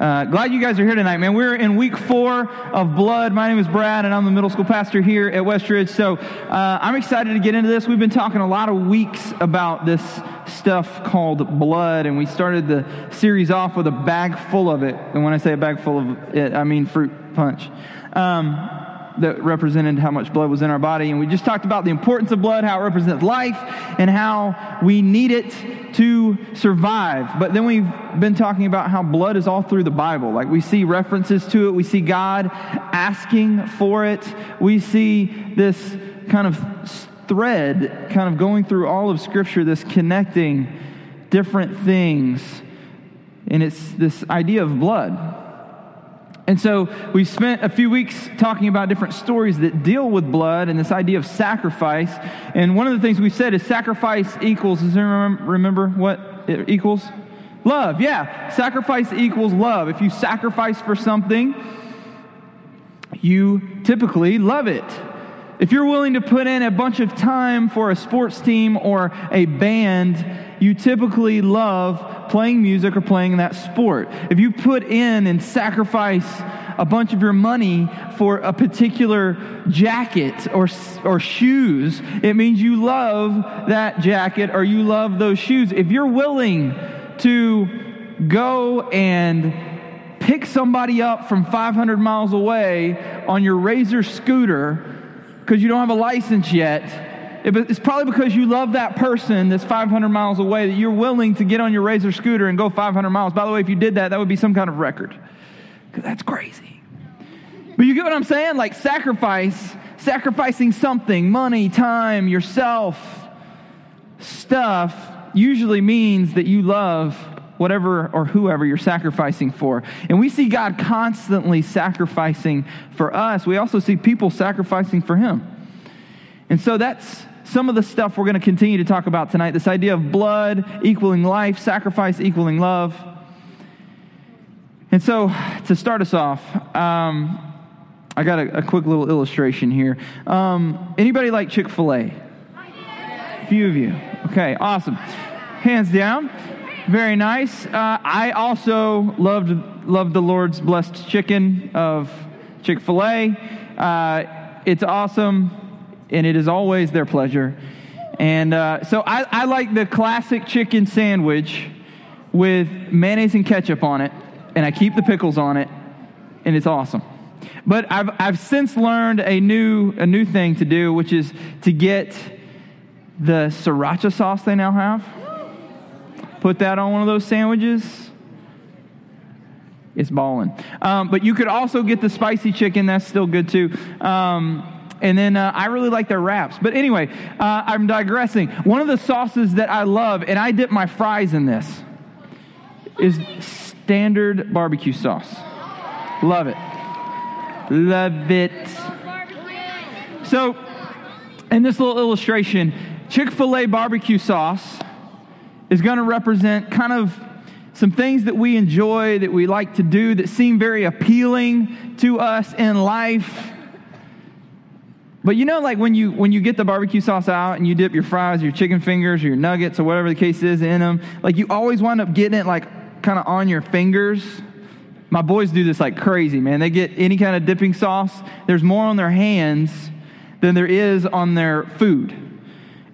Uh, glad you guys are here tonight, man. We're in week four of Blood. My name is Brad, and I'm the middle school pastor here at Westridge. So uh, I'm excited to get into this. We've been talking a lot of weeks about this stuff called blood, and we started the series off with a bag full of it. And when I say a bag full of it, I mean fruit punch. Um, that represented how much blood was in our body. And we just talked about the importance of blood, how it represents life, and how we need it to survive. But then we've been talking about how blood is all through the Bible. Like we see references to it, we see God asking for it, we see this kind of thread kind of going through all of Scripture, this connecting different things. And it's this idea of blood. And so we spent a few weeks talking about different stories that deal with blood and this idea of sacrifice. And one of the things we said is sacrifice equals, does anyone remember what it equals? Love, yeah. Sacrifice equals love. If you sacrifice for something, you typically love it. If you're willing to put in a bunch of time for a sports team or a band, you typically love playing music or playing that sport. If you put in and sacrifice a bunch of your money for a particular jacket or, or shoes, it means you love that jacket or you love those shoes. If you're willing to go and pick somebody up from 500 miles away on your Razor scooter because you don't have a license yet, it's probably because you love that person that's 500 miles away that you're willing to get on your Razor scooter and go 500 miles. By the way, if you did that, that would be some kind of record. Because that's crazy. But you get what I'm saying? Like sacrifice, sacrificing something, money, time, yourself, stuff, usually means that you love whatever or whoever you're sacrificing for. And we see God constantly sacrificing for us. We also see people sacrificing for Him. And so that's some of the stuff we're going to continue to talk about tonight this idea of blood equaling life, sacrifice equaling love. And so, to start us off, um, I got a, a, quick little illustration here. Um, anybody like Chick fil A? A few of you. Okay, awesome. Hands down. Very nice. Uh, I also loved, loved the Lord's blessed chicken of Chick fil A. Uh, it's awesome and it is always their pleasure. And uh, so I, I like the classic chicken sandwich with mayonnaise and ketchup on it, and I keep the pickles on it, and it's awesome. But I've, I've since learned a new, a new thing to do, which is to get the sriracha sauce they now have. Put that on one of those sandwiches. It's balling. Um, but you could also get the spicy chicken. That's still good too. Um, and then uh, I really like their wraps. But anyway, uh, I'm digressing. One of the sauces that I love, and I dip my fries in this, is standard barbecue sauce. Love it. Love it. So, in this little illustration, Chick fil A barbecue sauce is going to represent kind of some things that we enjoy, that we like to do, that seem very appealing to us in life. But you know, like when you when you get the barbecue sauce out and you dip your fries, your chicken fingers, or your nuggets, or whatever the case is in them, like you always wind up getting it like kind of on your fingers. My boys do this like crazy, man. They get any kind of dipping sauce. There's more on their hands than there is on their food,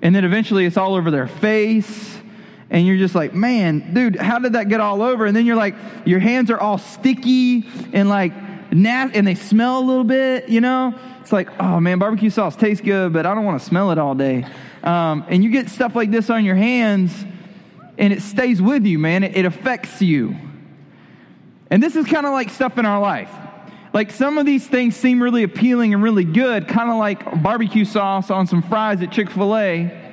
and then eventually it's all over their face. And you're just like, man, dude, how did that get all over? And then you're like, your hands are all sticky and like and they smell a little bit, you know? It's like, oh man, barbecue sauce tastes good, but I don't want to smell it all day. Um, and you get stuff like this on your hands, and it stays with you, man. It, it affects you. And this is kind of like stuff in our life. Like some of these things seem really appealing and really good, kind of like barbecue sauce on some fries at Chick fil A.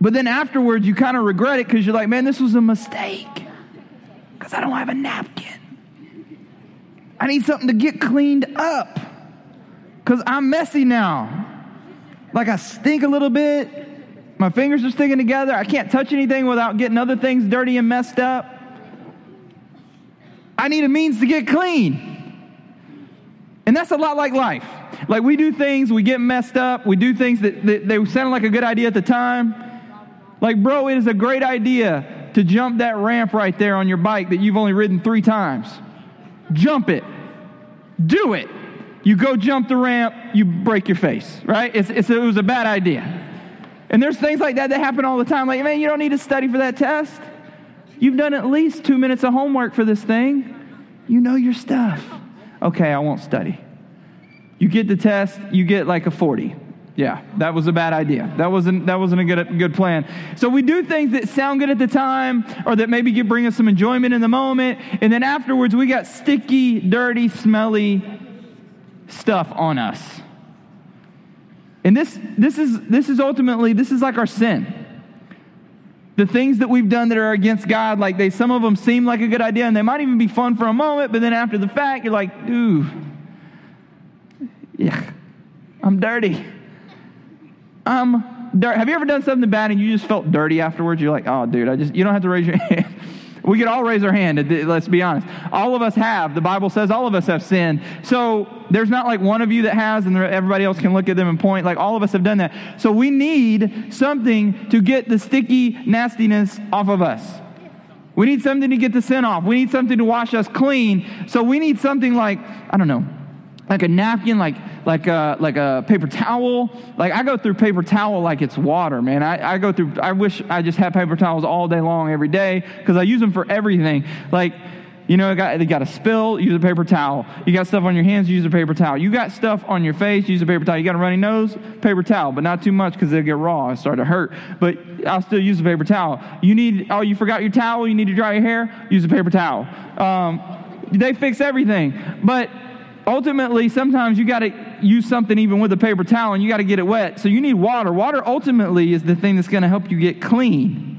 But then afterwards, you kind of regret it because you're like, man, this was a mistake because I don't have a napkin. I need something to get cleaned up because I'm messy now. Like I stink a little bit. My fingers are sticking together. I can't touch anything without getting other things dirty and messed up. I need a means to get clean. And that's a lot like life. Like we do things, we get messed up, we do things that, that they sound like a good idea at the time. Like, bro, it is a great idea to jump that ramp right there on your bike that you've only ridden three times. Jump it. Do it. You go jump the ramp, you break your face, right? It's, it's, it was a bad idea. And there's things like that that happen all the time. Like, man, you don't need to study for that test. You've done at least two minutes of homework for this thing. You know your stuff. Okay, I won't study. You get the test, you get like a 40. Yeah, that was a bad idea. That wasn't that wasn't a good good plan. So we do things that sound good at the time, or that maybe get, bring us some enjoyment in the moment, and then afterwards we got sticky, dirty, smelly stuff on us. And this this is this is ultimately this is like our sin. The things that we've done that are against God, like they some of them seem like a good idea, and they might even be fun for a moment, but then after the fact, you're like, ooh, yeah, I'm dirty. Um, I'm. Have you ever done something bad and you just felt dirty afterwards? You're like, oh, dude, I just, you don't have to raise your hand. We could all raise our hand, uh, let's be honest. All of us have. The Bible says all of us have sinned. So there's not like one of you that has and everybody else can look at them and point. Like all of us have done that. So we need something to get the sticky nastiness off of us. We need something to get the sin off. We need something to wash us clean. So we need something like, I don't know, like a napkin, like like a like a paper towel. Like I go through paper towel like it's water, man. I, I go through. I wish I just had paper towels all day long every day because I use them for everything. Like. You know, got, they got a spill, use a paper towel. You got stuff on your hands, use a paper towel. You got stuff on your face, use a paper towel. You got a runny nose, paper towel, but not too much because they'll get raw and start to hurt. But I'll still use a paper towel. You need, oh, you forgot your towel, you need to dry your hair, use a paper towel. Um, they fix everything. But ultimately, sometimes you got to use something even with a paper towel and you got to get it wet. So you need water. Water ultimately is the thing that's going to help you get clean.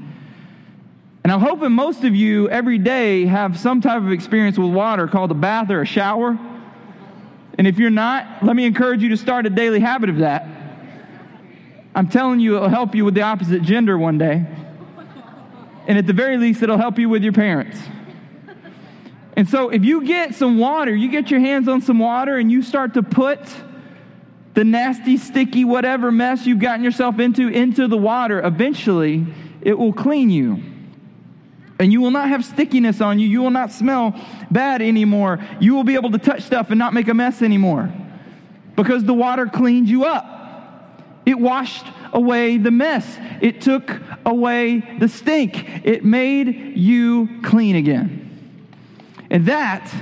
And I'm hoping most of you every day have some type of experience with water called a bath or a shower. And if you're not, let me encourage you to start a daily habit of that. I'm telling you, it'll help you with the opposite gender one day. And at the very least, it'll help you with your parents. And so if you get some water, you get your hands on some water and you start to put the nasty, sticky, whatever mess you've gotten yourself into into the water, eventually it will clean you. And you will not have stickiness on you. You will not smell bad anymore. You will be able to touch stuff and not make a mess anymore because the water cleaned you up. It washed away the mess, it took away the stink, it made you clean again. And that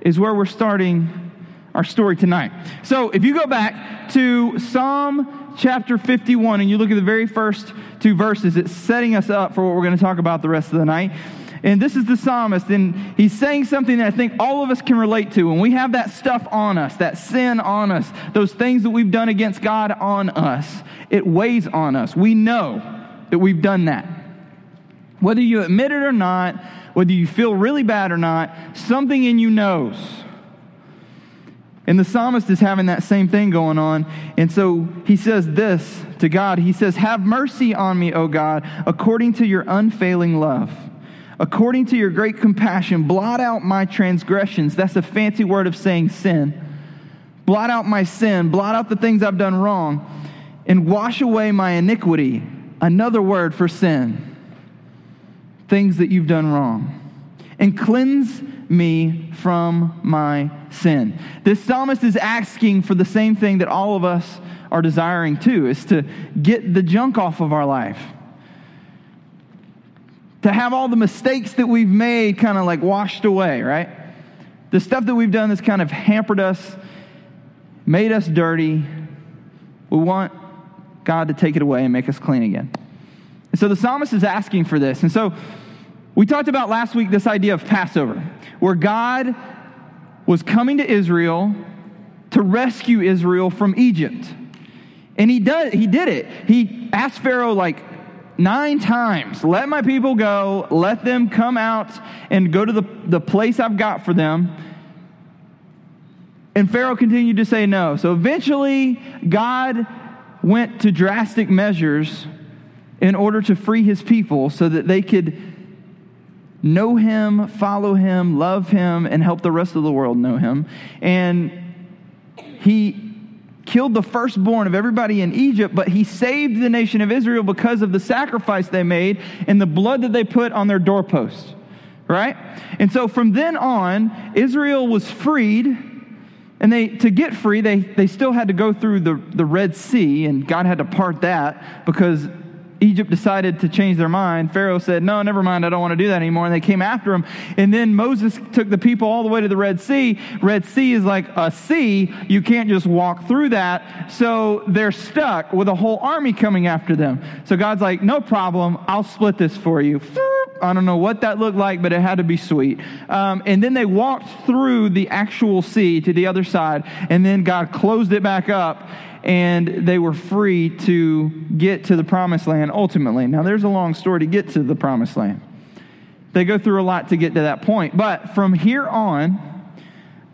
is where we're starting our story tonight. So if you go back to Psalm chapter 51 and you look at the very first two verses, it's setting us up for what we're going to talk about the rest of the night. And this is the psalmist, and he's saying something that I think all of us can relate to. When we have that stuff on us, that sin on us, those things that we've done against God on us, it weighs on us. We know that we've done that. Whether you admit it or not, whether you feel really bad or not, something in you knows. And the psalmist is having that same thing going on. And so he says this to God He says, Have mercy on me, O God, according to your unfailing love. According to your great compassion, blot out my transgressions. That's a fancy word of saying sin. Blot out my sin, blot out the things I've done wrong, and wash away my iniquity. Another word for sin things that you've done wrong and cleanse me from my sin. This psalmist is asking for the same thing that all of us are desiring too, is to get the junk off of our life. To have all the mistakes that we've made kind of like washed away, right? The stuff that we've done that's kind of hampered us, made us dirty. We want God to take it away and make us clean again. And so the psalmist is asking for this. And so we talked about last week this idea of Passover, where God was coming to Israel to rescue Israel from Egypt. And he does he did it. He asked Pharaoh like nine times, let my people go, let them come out and go to the, the place I've got for them. And Pharaoh continued to say no. So eventually, God went to drastic measures in order to free his people so that they could know him, follow him, love him, and help the rest of the world know him. And he killed the firstborn of everybody in Egypt, but he saved the nation of Israel because of the sacrifice they made and the blood that they put on their doorposts. Right? And so from then on, Israel was freed. And they, to get free, they, they still had to go through the, the Red Sea, and God had to part that because Egypt decided to change their mind, Pharaoh said, No, never mind, I don't want to do that anymore. And they came after him. And then Moses took the people all the way to the Red Sea. Red Sea is like a sea. You can't just walk through that. So they're stuck with a whole army coming after them. So God's like, No problem, I'll split this for you. I don't know what that looked like, but it had to be sweet. Um, and then they walked through the actual sea to the other side, and then God closed it back up and they were free to get to the promised land ultimately. Now, there's a long story to get to the promised land. They go through a lot to get to that point. But from here on,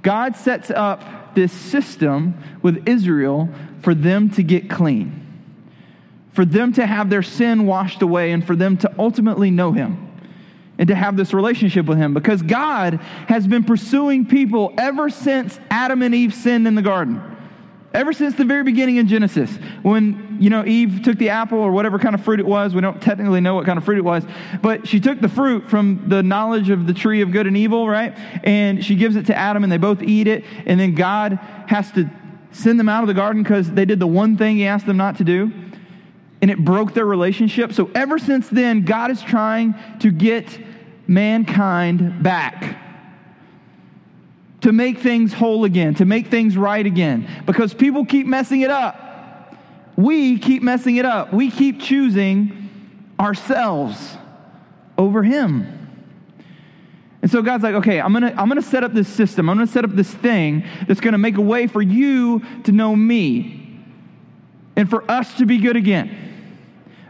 God sets up this system with Israel for them to get clean, for them to have their sin washed away, and for them to ultimately know Him and to have this relationship with Him. Because God has been pursuing people ever since Adam and Eve sinned in the garden. Ever since the very beginning in Genesis, when, you know, Eve took the apple or whatever kind of fruit it was, we don't technically know what kind of fruit it was, but she took the fruit from the knowledge of the tree of good and evil, right? And she gives it to Adam and they both eat it. And then God has to send them out of the garden because they did the one thing he asked them not to do. And it broke their relationship. So ever since then, God is trying to get mankind back to make things whole again, to make things right again, because people keep messing it up. We keep messing it up. We keep choosing ourselves over Him. And so God's like, okay, I'm gonna, I'm gonna set up this system. I'm gonna set up this thing that's gonna make a way for you to know me and for us to be good again.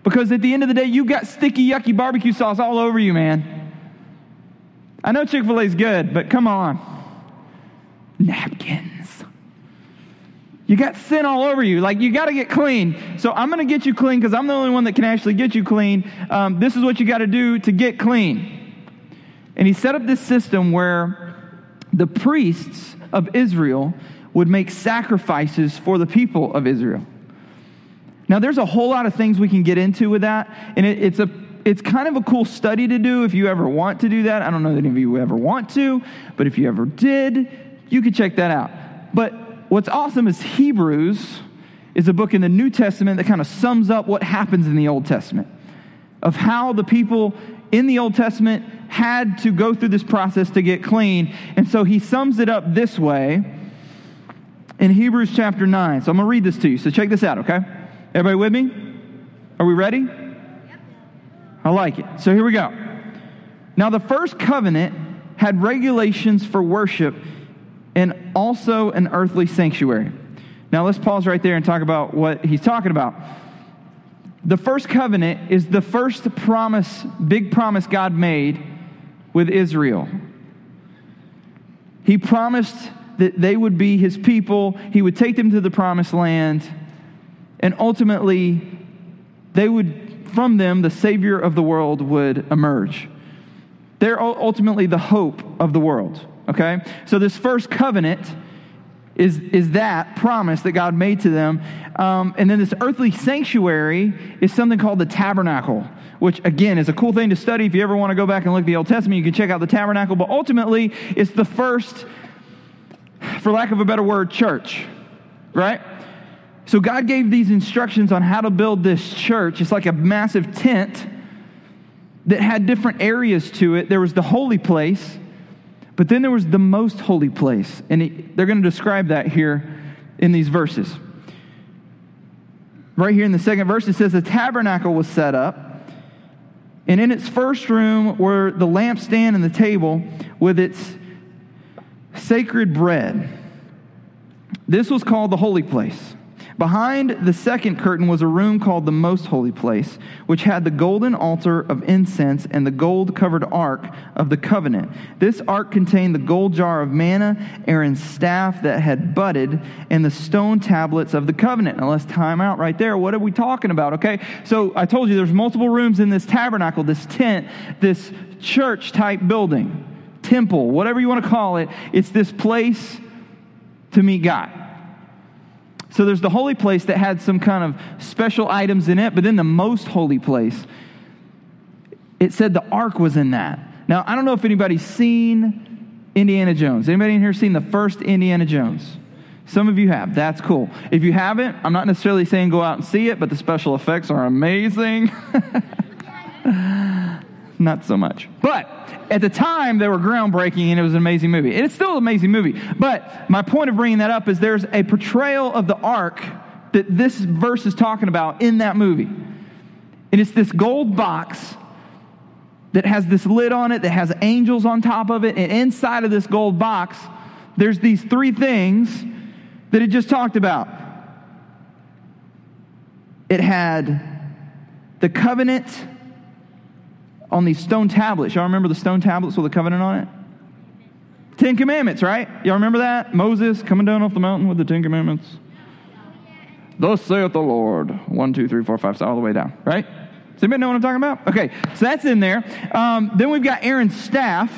Because at the end of the day, you got sticky, yucky barbecue sauce all over you, man. I know Chick fil A is good, but come on napkins. You got sin all over you. Like, you got to get clean. So, I'm going to get you clean because I'm the only one that can actually get you clean. Um, this is what you got to do to get clean. And he set up this system where the priests of Israel would make sacrifices for the people of Israel. Now, there's a whole lot of things we can get into with that, and it, it's a it's kind of a cool study to do if you ever want to do that. I don't know that any of you ever want to, but if you ever did, you can check that out. But what's awesome is Hebrews is a book in the New Testament that kind of sums up what happens in the Old Testament of how the people in the Old Testament had to go through this process to get clean. And so he sums it up this way in Hebrews chapter 9. So I'm going to read this to you. So check this out, okay? Everybody with me? Are we ready? I like it. So here we go. Now, the first covenant had regulations for worship and also an earthly sanctuary. Now let's pause right there and talk about what he's talking about. The first covenant is the first promise, big promise God made with Israel. He promised that they would be his people, he would take them to the promised land, and ultimately, they would, from them, the Savior of the world would emerge. They're ultimately the hope of the world. Okay? So this first covenant is, is that promise that God made to them. Um, and then this earthly sanctuary is something called the tabernacle, which again is a cool thing to study. If you ever want to go back and look at the Old Testament, you can check out the tabernacle. But ultimately, it's the first, for lack of a better word, church, right? So God gave these instructions on how to build this church. It's like a massive tent that had different areas to it. There was the holy place but then there was the most holy place. And it, they're going to describe that here in these verses. Right here in the second verse, it says the tabernacle was set up. And in its first room were the lampstand and the table with its sacred bread. This was called the holy place. Behind the second curtain was a room called the Most Holy Place, which had the golden altar of incense and the gold covered ark of the covenant. This ark contained the gold jar of manna, Aaron's staff that had budded, and the stone tablets of the covenant. Now let's time out right there. What are we talking about? Okay, so I told you there's multiple rooms in this tabernacle, this tent, this church type building, temple, whatever you want to call it. It's this place to meet God. So there's the holy place that had some kind of special items in it, but then the most holy place, it said the ark was in that. Now, I don't know if anybody's seen Indiana Jones. Anybody in here seen the first Indiana Jones? Some of you have. That's cool. If you haven't, I'm not necessarily saying go out and see it, but the special effects are amazing. not so much. But at the time, they were groundbreaking and it was an amazing movie. And it's still an amazing movie. But my point of bringing that up is there's a portrayal of the ark that this verse is talking about in that movie. And it's this gold box that has this lid on it that has angels on top of it. And inside of this gold box, there's these three things that it just talked about. It had the covenant on these stone tablets. Y'all remember the stone tablets with the covenant on it? Ten Commandments, right? Y'all remember that? Moses coming down off the mountain with the Ten Commandments. Thus saith the Lord. One, two, three, four, five, all the way down, right? Does anybody know what I'm talking about? Okay, so that's in there. Um, then we've got Aaron's staff,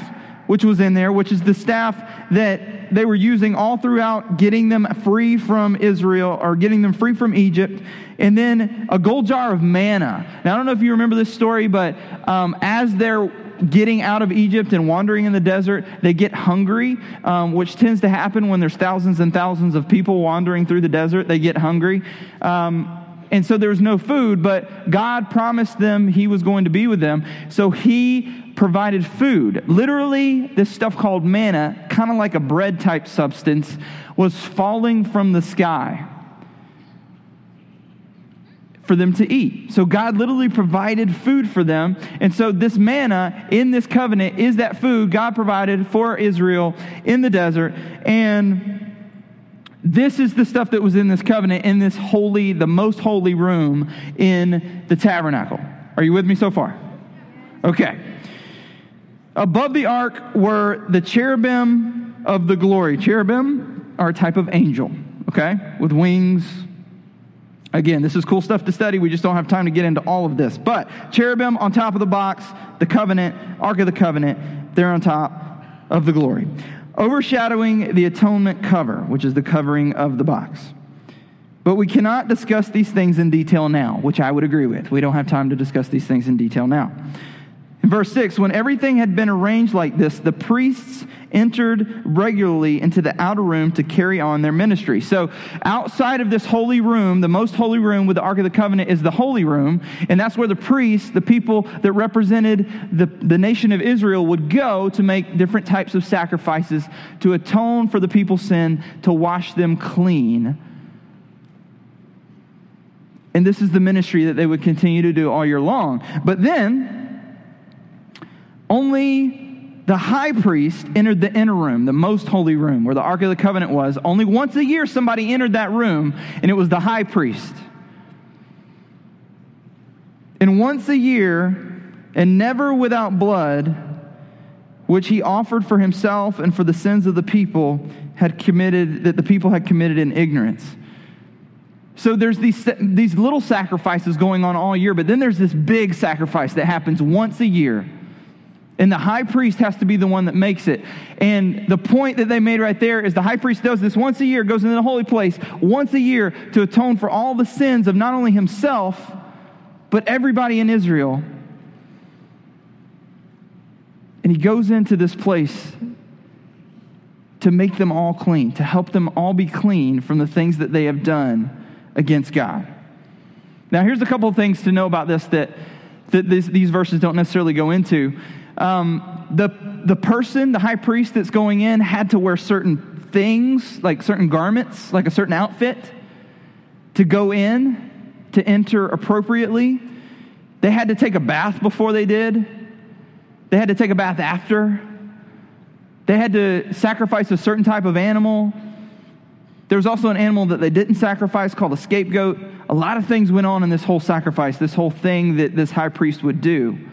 which was in there, which is the staff that they were using all throughout getting them free from Israel or getting them free from Egypt. And then a gold jar of manna. Now, I don't know if you remember this story, but um, as they're getting out of Egypt and wandering in the desert, they get hungry, um, which tends to happen when there's thousands and thousands of people wandering through the desert. They get hungry. Um, and so there was no food, but God promised them He was going to be with them. So He provided food. Literally, this stuff called manna, kind of like a bread type substance, was falling from the sky for them to eat. So God literally provided food for them. And so this manna in this covenant is that food God provided for Israel in the desert. And this is the stuff that was in this covenant, in this holy, the most holy room in the tabernacle. Are you with me so far? Okay. Above the ark were the cherubim of the glory. Cherubim are a type of angel, okay, with wings. Again, this is cool stuff to study. We just don't have time to get into all of this. But cherubim on top of the box, the covenant, ark of the covenant, they're on top of the glory overshadowing the atonement cover, which is the covering of the box. But we cannot discuss these things in detail now, which I would agree with. We don't have time to discuss these things in detail now. In verse 6, when everything had been arranged like this, the priests entered regularly into the outer room to carry on their ministry. So, outside of this holy room, the most holy room with the Ark of the Covenant is the holy room, and that's where the priests, the people that represented the, the nation of Israel, would go to make different types of sacrifices to atone for the people's sin, to wash them clean. And this is the ministry that they would continue to do all year long. But then, only the high priest entered the inner room, the most holy room where the Ark of the Covenant was. Only once a year somebody entered that room, and it was the high priest. And once a year, and never without blood, which he offered for himself and for the sins of the people, had committed, that the people had committed in ignorance. So there's these, these little sacrifices going on all year, but then there's this big sacrifice that happens once a year and the high priest has to be the one that makes it. And the point that they made right there is the high priest does this once a year, goes into the holy place once a year to atone for all the sins of not only himself, but everybody in Israel. And he goes into this place to make them all clean, to help them all be clean from the things that they have done against God. Now, here's a couple of things to know about this that, that this, these verses don't necessarily go into um, the, the person, the high priest that's going in, had to wear certain things, like certain garments, like a certain outfit, to go in, to enter appropriately. They had to take a bath before they did, they had to take a bath after. They had to sacrifice a certain type of animal. There was also an animal that they didn't sacrifice called a scapegoat. A lot of things went on in this whole sacrifice, this whole thing that this high priest would do.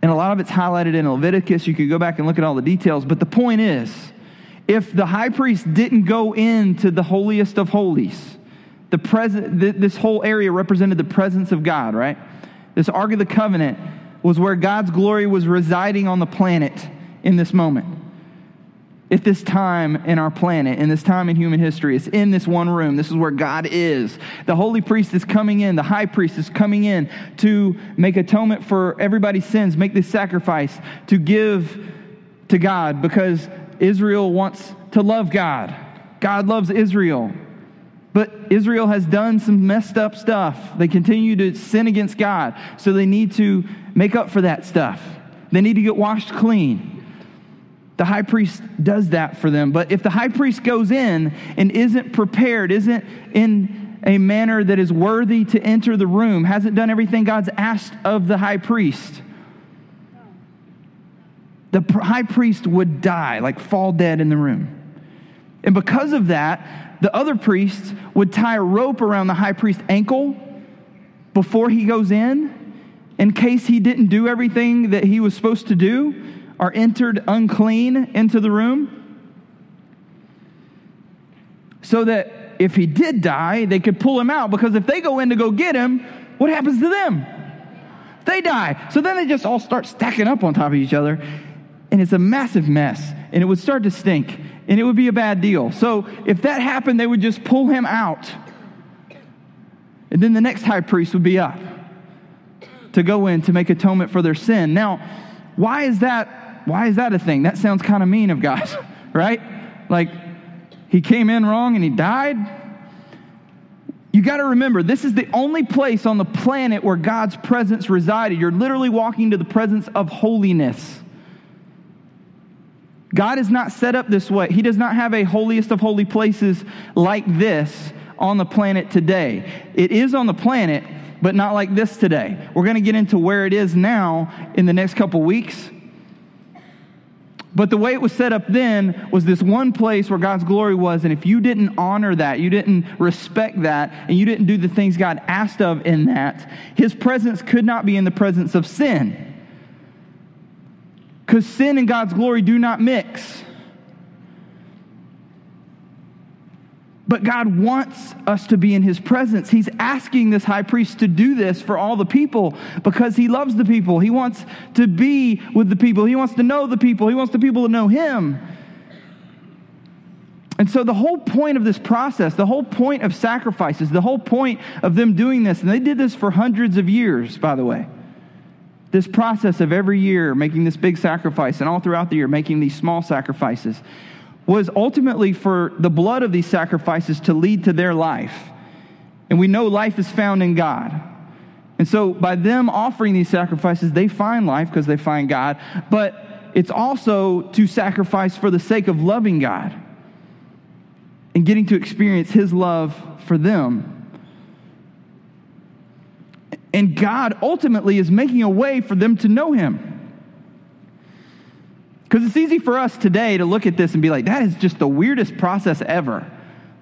And a lot of it's highlighted in Leviticus. You could go back and look at all the details. But the point is, if the high priest didn't go into the holiest of holies, the present, this whole area represented the presence of God, right? This Ark of the Covenant was where God's glory was residing on the planet in this moment. At this time in our planet, in this time in human history. It's in this one room. This is where God is. The holy priest is coming in, the high priest is coming in to make atonement for everybody's sins, make this sacrifice, to give to God because Israel wants to love God. God loves Israel. But Israel has done some messed up stuff. They continue to sin against God. So they need to make up for that stuff. They need to get washed clean. The high priest does that for them. But if the high priest goes in and isn't prepared, isn't in a manner that is worthy to enter the room, hasn't done everything God's asked of the high priest, the high priest would die, like fall dead in the room. And because of that, the other priests would tie a rope around the high priest's ankle before he goes in, in case he didn't do everything that he was supposed to do are entered unclean into the room so that if he did die, they could pull him out because if they go in to go get him, what happens to them? They die. So then they just all start stacking up on top of each other, and it's a massive mess, and it would start to stink, and it would be a bad deal. So if that happened, they would just pull him out. And then the next high priest would be up to go in to make atonement for their sin. Now, why is that why is that a thing? That sounds kind of mean of God, right? Like, he came in wrong and he died. You got to remember, this is the only place on the planet where God's presence resided. You're literally walking to the presence of holiness. God is not set up this way. He does not have a holiest of holy places like this on the planet today. It is on the planet, but not like this today. We're going to get into where it is now in the next couple weeks. But the way it was set up then was this one place where God's glory was. And if you didn't honor that, you didn't respect that, and you didn't do the things God asked of in that, his presence could not be in the presence of sin. Because sin and God's glory do not mix. But God wants us to be in his presence. He's asking this high priest to do this for all the people because he loves the people. He wants to be with the people. He wants to know the people. He wants the people to know him. And so, the whole point of this process, the whole point of sacrifices, the whole point of them doing this, and they did this for hundreds of years, by the way. This process of every year making this big sacrifice, and all throughout the year making these small sacrifices was ultimately for the blood of these sacrifices to lead to their life. And we know life is found in God. And so by them offering these sacrifices, they find life because they find God, but it's also to sacrifice for the sake of loving God and getting to experience His love for them. And God ultimately is making a way for them to know Him. Because it's easy for us today to look at this and be like, that is just the weirdest process ever.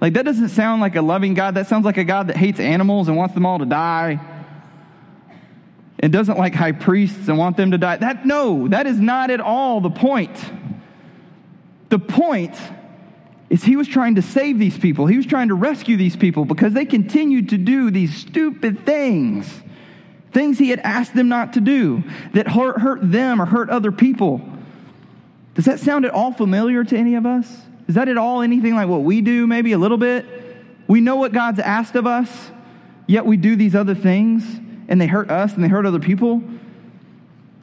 Like, that doesn't sound like a loving God. That sounds like a God that hates animals and wants them all to die. And doesn't like high priests and want them to die. That, no, that is not at all the point. The point is he was trying to save these people. He was trying to rescue these people because they continued to do these stupid things. Things he had asked them not to do that hurt, hurt them or hurt other people. Does that sound at all familiar to any of us? Is that at all anything like what we do, maybe a little bit? We know what God's asked of us, yet we do these other things, and they hurt us and they hurt other people.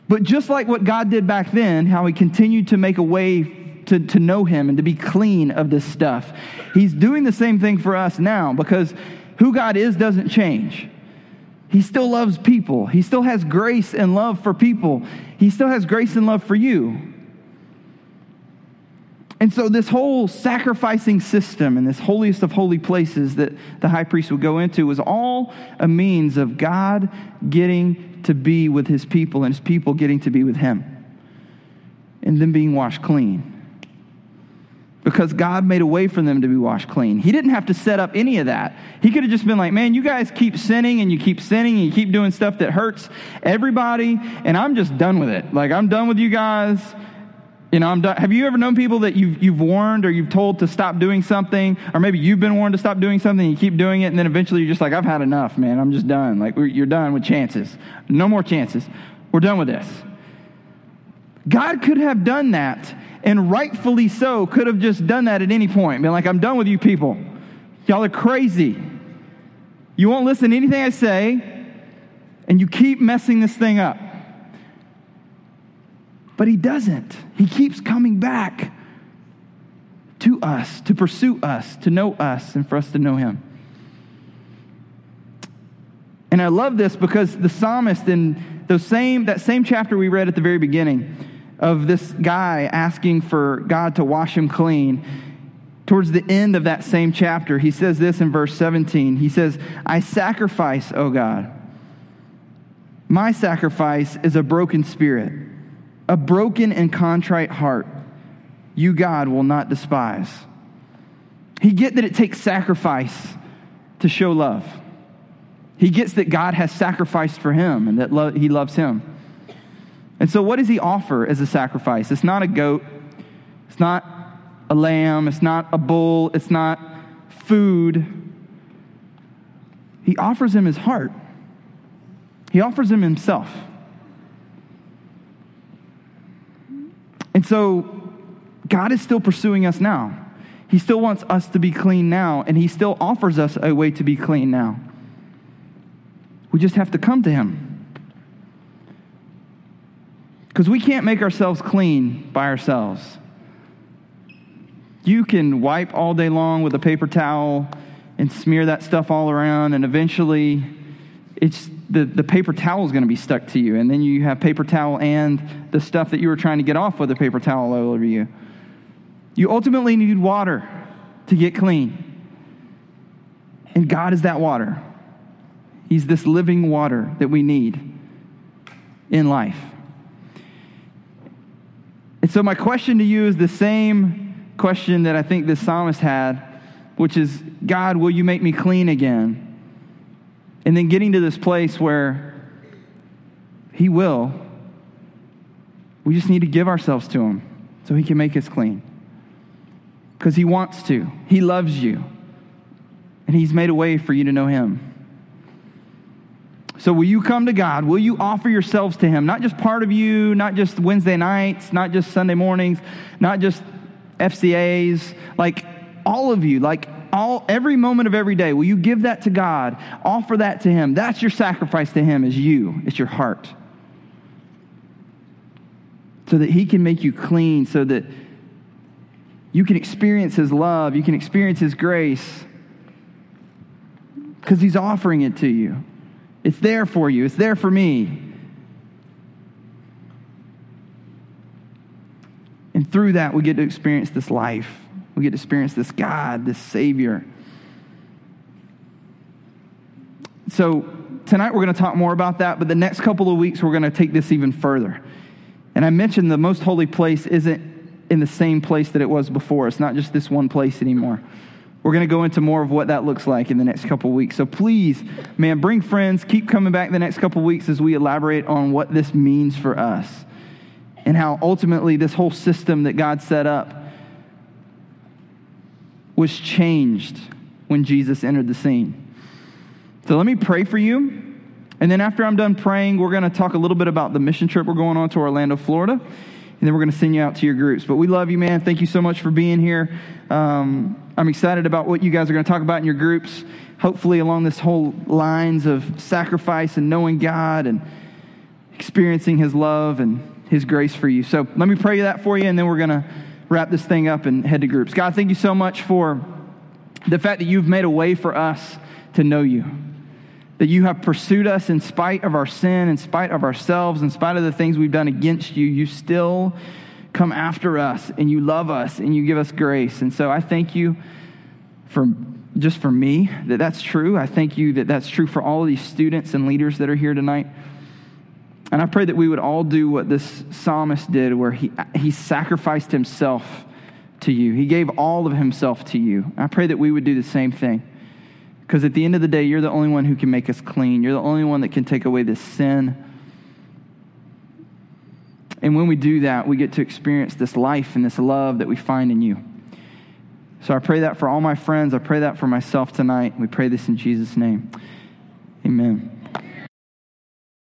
But just like what God did back then, how He continued to make a way to, to know Him and to be clean of this stuff, He's doing the same thing for us now because who God is doesn't change. He still loves people, He still has grace and love for people, He still has grace and love for you. And so, this whole sacrificing system and this holiest of holy places that the high priest would go into was all a means of God getting to be with his people and his people getting to be with him and them being washed clean. Because God made a way for them to be washed clean. He didn't have to set up any of that. He could have just been like, man, you guys keep sinning and you keep sinning and you keep doing stuff that hurts everybody, and I'm just done with it. Like, I'm done with you guys you know, I'm done. Have you ever known people that you've, you've warned or you've told to stop doing something, or maybe you've been warned to stop doing something, you keep doing it, and then eventually you're just like, I've had enough, man. I'm just done. Like, you're done with chances. No more chances. We're done with this. God could have done that and rightfully so, could have just done that at any point. Been like, I'm done with you people. Y'all are crazy. You won't listen to anything I say, and you keep messing this thing up. But he doesn't. He keeps coming back to us, to pursue us, to know us, and for us to know him. And I love this because the psalmist in those same, that same chapter we read at the very beginning of this guy asking for God to wash him clean, towards the end of that same chapter, he says this in verse 17. He says, I sacrifice, O God. My sacrifice is a broken spirit, a broken and contrite heart. You, God, will not despise. He get that it takes sacrifice to show love. He gets that God has sacrificed for him and that lo- he loves him. And so, what does he offer as a sacrifice? It's not a goat, it's not a lamb, it's not a bull, it's not food. He offers him his heart, he offers him himself. And so, God is still pursuing us now. He still wants us to be clean now, and He still offers us a way to be clean now. We just have to come to Him. Because we can't make ourselves clean by ourselves. You can wipe all day long with a paper towel and smear that stuff all around, and eventually it's the, the paper towel is going to be stuck to you. And then you have paper towel and the stuff that you were trying to get off with the paper towel all over you. You ultimately need water to get clean. And God is that water. He's this living water that we need in life. And so, my question to you is the same question that I think this psalmist had, which is God, will you make me clean again? And then getting to this place where He will, we just need to give ourselves to Him so He can make us clean. Because He wants to, He loves you, and He's made a way for you to know Him. So, will you come to God? Will you offer yourselves to Him? Not just part of you, not just Wednesday nights, not just Sunday mornings, not just FCAs, like all of you, like all every moment of every day. Will you give that to God? Offer that to Him. That's your sacrifice to Him, is you, it's your heart. So that He can make you clean, so that you can experience His love, you can experience His grace, because He's offering it to you. It's there for you, it's there for me. And through that, we get to experience this life. We get to experience this God, this Savior. So, tonight we're going to talk more about that, but the next couple of weeks we're going to take this even further. And I mentioned the most holy place isn't in the same place that it was before, it's not just this one place anymore. We're going to go into more of what that looks like in the next couple of weeks. So please, man, bring friends. Keep coming back the next couple weeks as we elaborate on what this means for us and how ultimately this whole system that God set up was changed when Jesus entered the scene. So let me pray for you. And then after I'm done praying, we're going to talk a little bit about the mission trip we're going on to Orlando, Florida. And then we're going to send you out to your groups. But we love you, man. Thank you so much for being here. Um, I'm excited about what you guys are going to talk about in your groups. Hopefully, along this whole lines of sacrifice and knowing God and experiencing His love and His grace for you. So let me pray that for you, and then we're going to wrap this thing up and head to groups. God, thank you so much for the fact that you've made a way for us to know you. That you have pursued us in spite of our sin, in spite of ourselves, in spite of the things we've done against you. You still come after us and you love us and you give us grace. And so I thank you for just for me that that's true. I thank you that that's true for all of these students and leaders that are here tonight. And I pray that we would all do what this psalmist did, where he, he sacrificed himself to you. He gave all of himself to you. I pray that we would do the same thing. Because at the end of the day, you're the only one who can make us clean. You're the only one that can take away this sin and when we do that, we get to experience this life and this love that we find in you. So I pray that for all my friends. I pray that for myself tonight. We pray this in Jesus' name. Amen.